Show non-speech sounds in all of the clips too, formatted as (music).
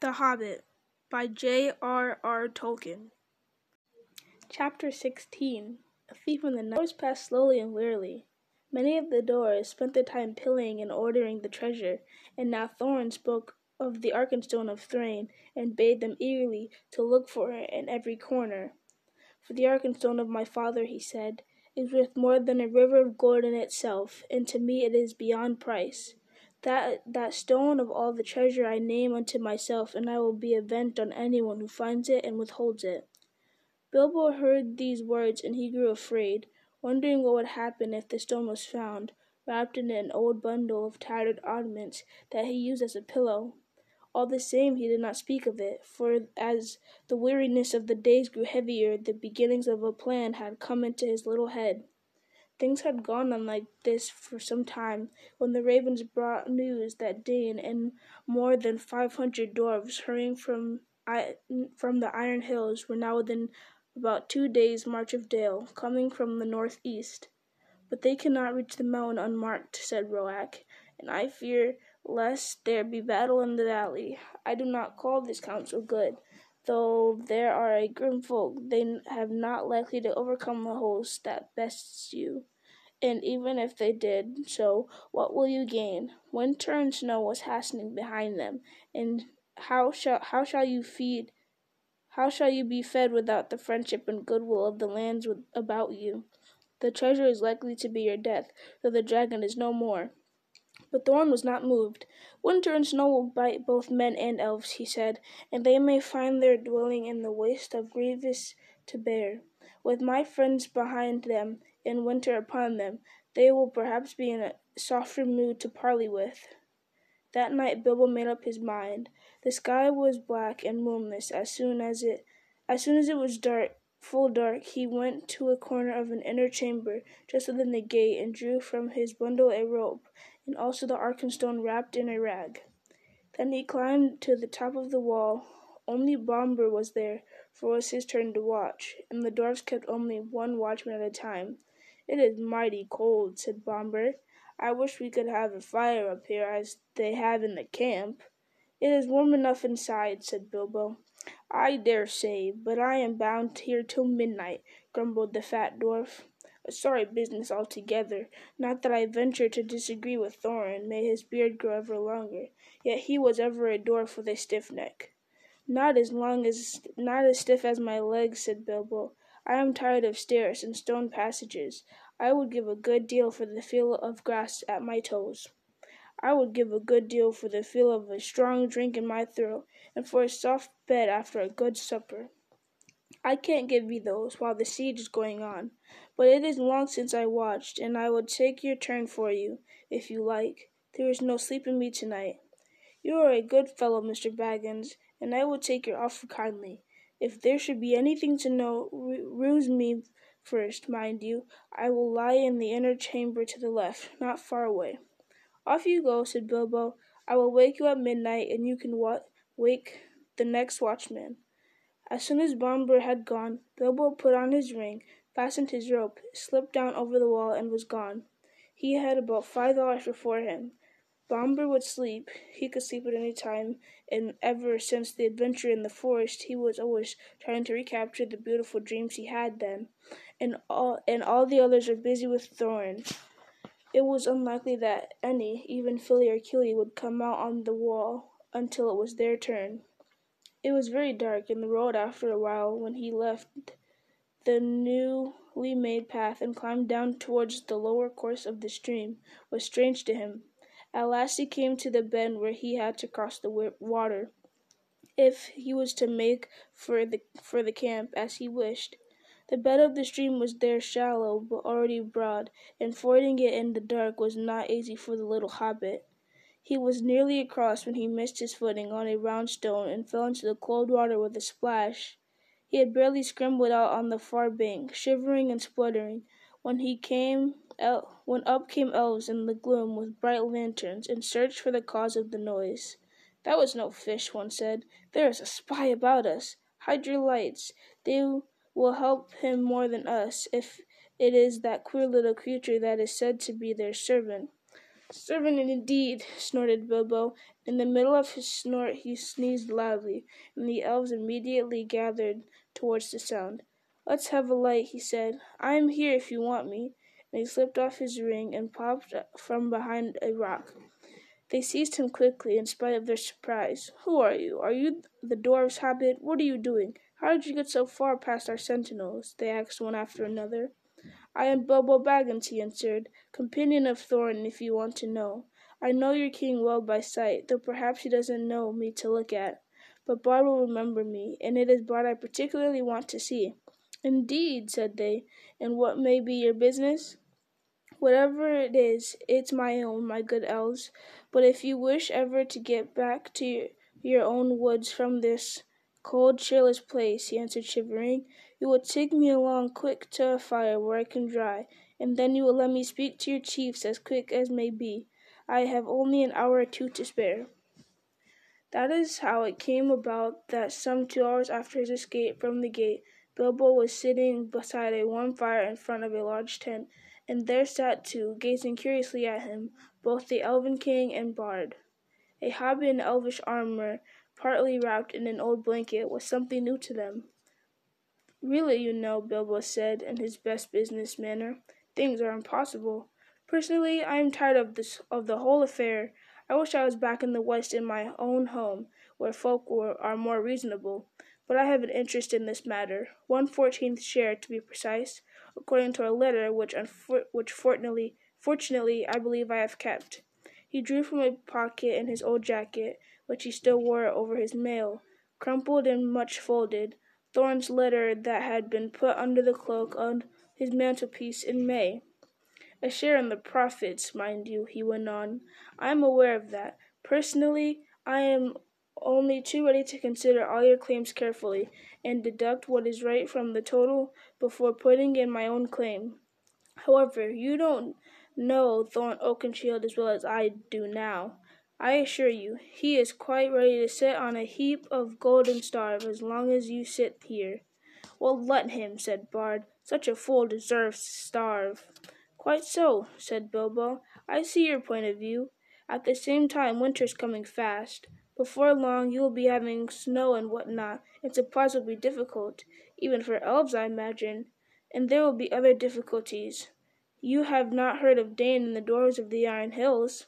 The Hobbit by J. R. R. Tolkien. Chapter 16 A Thief in the Night. Hours passed slowly and wearily. Many of the Dwarfs spent their time pilling and ordering the treasure, and now Thorin spoke of the Arkenstone of Thrain, and bade them eagerly to look for it in every corner. For the Arkenstone of my father, he said, is worth more than a river of gold in itself, and to me it is beyond price. That that stone of all the treasure I name unto myself, and I will be avenged on anyone who finds it and withholds it. Bilbo heard these words, and he grew afraid, wondering what would happen if the stone was found, wrapped in an old bundle of tattered oddments that he used as a pillow. All the same, he did not speak of it, for as the weariness of the days grew heavier, the beginnings of a plan had come into his little head. Things had gone on like this for some time, when the ravens brought news that Dain and more than five hundred dwarfs, hurrying from from the Iron Hills, were now within about two days' march of Dale, coming from the northeast. But they cannot reach the mountain unmarked, said Roac, and I fear lest there be battle in the valley. I do not call this counsel good, Though there are a grim folk, they have not likely to overcome the host that bests you. And even if they did so, what will you gain? Winter and snow was hastening behind them, and how shall how shall you feed? How shall you be fed without the friendship and goodwill of the lands about you? The treasure is likely to be your death, though the dragon is no more. But Thorin was not moved. Winter and snow will bite both men and elves, he said, and they may find their dwelling in the waste of grievous to bear. With my friends behind them, and winter upon them, they will perhaps be in a softer mood to parley with. That night Bilbo made up his mind. The sky was black and moonless as soon as it as soon as it was dark full dark, he went to a corner of an inner chamber just within the gate and drew from his bundle a rope and also the Arkenstone wrapped in a rag. Then he climbed to the top of the wall. Only Bombur was there, for it was his turn to watch, and the dwarfs kept only one watchman at a time. It is mighty cold, said Bombur. I wish we could have a fire up here as they have in the camp. It is warm enough inside, said Bilbo. I dare say, but I am bound here till midnight, grumbled the fat dwarf. A sorry business altogether. Not that I venture to disagree with Thorin, may his beard grow ever longer, yet he was ever a dwarf with a stiff neck. Not as long as not as stiff as my legs, said Bilbo. I am tired of stairs and stone passages. I would give a good deal for the feel of grass at my toes. I would give a good deal for the feel of a strong drink in my throat, and for a soft bed after a good supper. I can't give you those while the siege is going on. But it is long since I watched, and I will take your turn for you, if you like. There is no sleep in me tonight. You are a good fellow, Mr. Baggins, and I will take your offer kindly. If there should be anything to know, ruse me first, mind you. I will lie in the inner chamber to the left, not far away. Off you go, said Bilbo. I will wake you at midnight, and you can wa- wake the next watchman. As soon as Bombur had gone, Bilbo put on his ring, fastened his rope, slipped down over the wall, and was gone. He had about five hours before him. Bombur would sleep. He could sleep at any time, and ever since the adventure in the forest, he was always trying to recapture the beautiful dreams he had then. And all and all the others were busy with Thorin. It was unlikely that any, even Fili or Kili, would come out on the wall until it was their turn. It was very dark, and the road, after a while, when he left the newly made path and climbed down towards the lower course of the stream was strange to him. At last he came to the bend where he had to cross the water if he was to make for the for the camp as he wished. The bed of the stream was there shallow but already broad, and fording it in the dark was not easy for the little hobbit. He was nearly across when he missed his footing on a round stone and fell into the cold water with a splash. He had barely scrambled out on the far bank, shivering and spluttering, when he came when up came elves in the gloom with bright lanterns, and searched for the cause of the noise. That was no fish, one said. There is a spy about us. Hide your lights. They will help him more than us, if it is that queer little creature that is said to be their servant. Servant indeed, snorted Bilbo. In the middle of his snort he sneezed loudly, and the elves immediately gathered towards the sound. Let's have a light, he said. I am here if you want me. And he slipped off his ring and popped from behind a rock. They seized him quickly, in spite of their surprise. Who are you? Are you the dwarf's hobbit? What are you doing? How did you get so far past our sentinels? They asked one after another. I am Bilbo Baggins, he answered, companion of Thorin, if you want to know. I know your king well by sight, though perhaps he doesn't know me to look at. But Bard will remember me, and it is Bard I particularly want to see. Indeed, said they, and what may be your business? Whatever it is, it's my own, my good elves. But if you wish ever to get back to your own woods from this cold, cheerless place, he answered, shivering, you will take me along quick to a fire where I can dry, and then you will let me speak to your chiefs as quick as may be. I have only an hour or two to spare. That is how it came about that some two hours after his escape from the gate, Bilbo was sitting beside a warm fire in front of a large tent, and there sat two, gazing curiously at him, both the Elven King and Bard. A hobbit in elvish armor, partly wrapped in an old blanket, was something new to them. Really, you know, Bilbo said in his best business manner, things are impossible. Personally, I am tired of this of the whole affair. I wish I was back in the West in my own home, where folk were, are more reasonable. But I have an interest in this matter, one fourteenth share to be precise, according to a letter which, unfor- which fortunately, fortunately I believe I have kept. He drew from a pocket in his old jacket, which he still wore over his mail, crumpled and much folded, Thorin's letter that had been put under the cloak on his mantelpiece in May. A share in the profits, mind you, he went on. I am aware of that. Personally, I am only too ready to consider all your claims carefully, and deduct what is right from the total before putting in my own claim. However, you don't know Thorin Oakenshield as well as I do now. I assure you, he is quite ready to sit on a heap of gold and starve as long as you sit here. Well, let him, said Bard. Such a fool deserves to starve. Quite so, said Bilbo. I see your point of view. At the same time, winter's coming fast. Before long, you will be having snow and what not, will be difficult, even for elves, I imagine. And there will be other difficulties. You have not heard of Dain and the dwarves of the Iron Hills?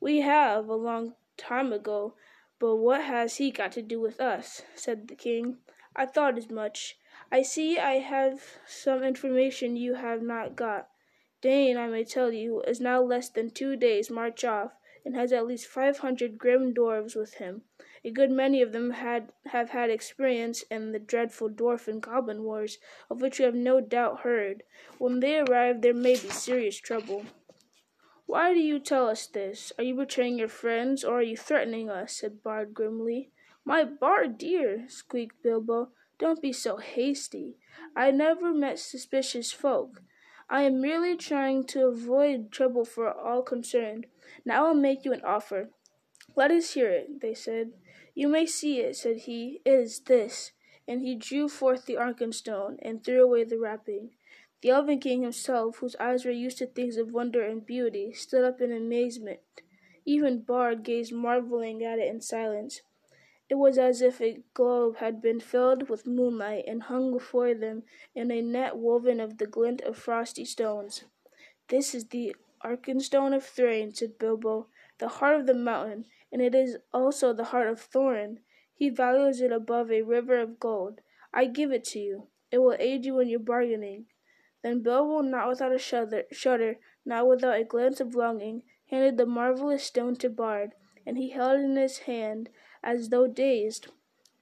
We have, a long time ago, but what has he got to do with us? said the king. I thought as much. I see I have some information you have not got. Dain, I may tell you, is now less than two days' march off, and has at least five hundred grim dwarfs with him. A good many of them had have had experience in the dreadful dwarf and goblin wars, of which you have no doubt heard. When they arrive, there may be serious trouble. Why do you tell us this? Are you betraying your friends, or are you threatening us? said Bard grimly. My Bard dear, squeaked Bilbo, don't be so hasty. I never met suspicious folk. I am merely trying to avoid trouble for all concerned. Now I'll make you an offer. Let us hear it, they said. You may see it, said he. It is this. And he drew forth the Arkenstone and threw away the wrapping. The Elven King himself, whose eyes were used to things of wonder and beauty, stood up in amazement. Even Bard gazed marveling at it in silence. It was as if a globe had been filled with moonlight and hung before them in a net woven of the glint of frosty stones. This is the Arkenstone of Thrain, said Bilbo, the heart of the mountain, and it is also the heart of Thorin. He values it above a river of gold. I give it to you. It will aid you in your bargaining. Then Bilbo, not without a shudder, shudder, not without a glance of longing, handed the marvelous stone to Bard, and he held it in his hand as though dazed.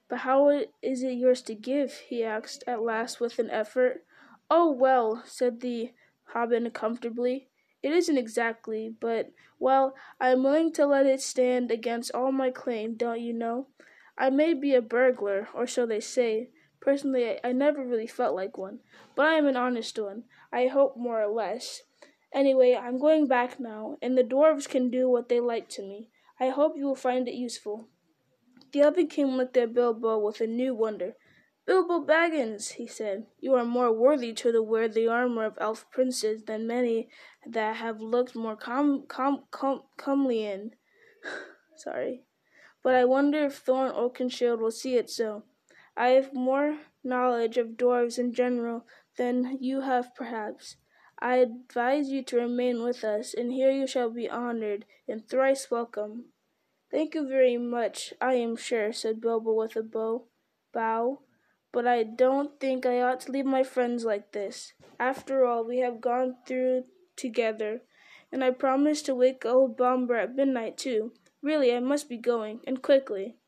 But how is it yours to give? he asked at last with an effort. Oh, well, said the hobbit comfortably. It isn't exactly, but, well, I am willing to let it stand against all my claim, don't you know? I may be a burglar, or so they say. Personally, I, I never really felt like one, but I am an honest one. I hope more or less. Anyway, I'm going back now, and the dwarves can do what they like to me. I hope you will find it useful. The other king looked at Bilbo with a new wonder. Bilbo Baggins, he said, you are more worthy to wear the armor of elf princes than many that have looked more com- com- com- comely in. (sighs) Sorry. But I wonder if Thorin Oakenshield will see it so. I have more knowledge of dwarves in general than you have perhaps. I advise you to remain with us, and here you shall be honored and thrice welcome. Thank you very much, I am sure, said Bilbo with a bow. bow but I don't think I ought to leave my friends like this. After all we have gone through together, and I promised to wake old Bombur at midnight too. Really, I must be going, and quickly.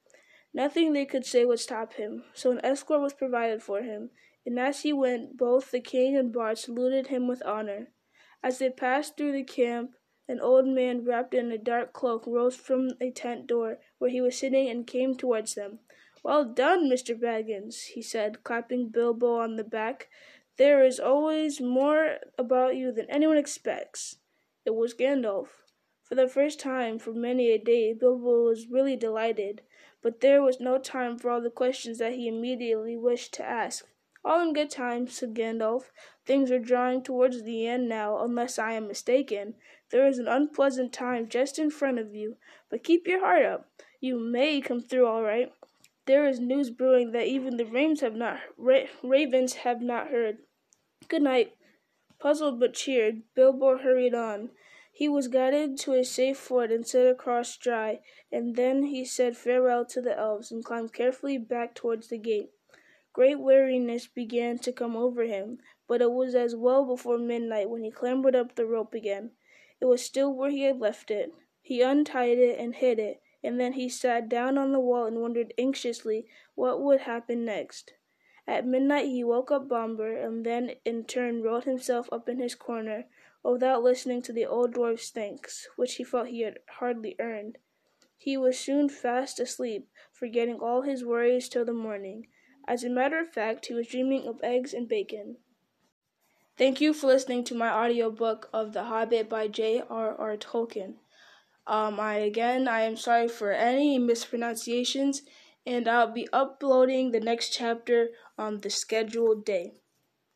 Nothing they could say would stop him, so an escort was provided for him, and as he went, both the king and Bard saluted him with honor. As they passed through the camp, an old man wrapped in a dark cloak rose from a tent door where he was sitting and came towards them. Well done, Mr. Baggins, he said, clapping Bilbo on the back. There is always more about you than anyone expects. It was Gandalf. For the first time for many a day, Bilbo was really delighted, but there was no time for all the questions that he immediately wished to ask. All in good time, said Gandalf. Things are drawing towards the end now, unless I am mistaken. There is an unpleasant time just in front of you, but keep your heart up. You may come through all right. There is news brewing that even the ravens have not ra- ravens have not heard. Good night. Puzzled but cheered, Bilbo hurried on. He was guided to a safe ford and set across dry, and then he said farewell to the elves and climbed carefully back towards the gate. Great weariness began to come over him, but it was as well before midnight when he clambered up the rope again. It was still where he had left it. He untied it and hid it, and then he sat down on the wall and wondered anxiously what would happen next. At midnight he woke up Bombur, and then in turn rolled himself up in his corner, without listening to the old dwarf's thanks, which he felt he had hardly earned. He was soon fast asleep, forgetting all his worries till the morning. As a matter of fact, he was dreaming of eggs and bacon. Thank you for listening to my audiobook of The Hobbit by J.R.R. Tolkien. Um, I again, I am sorry for any mispronunciations, and I'll be uploading the next chapter on the scheduled day.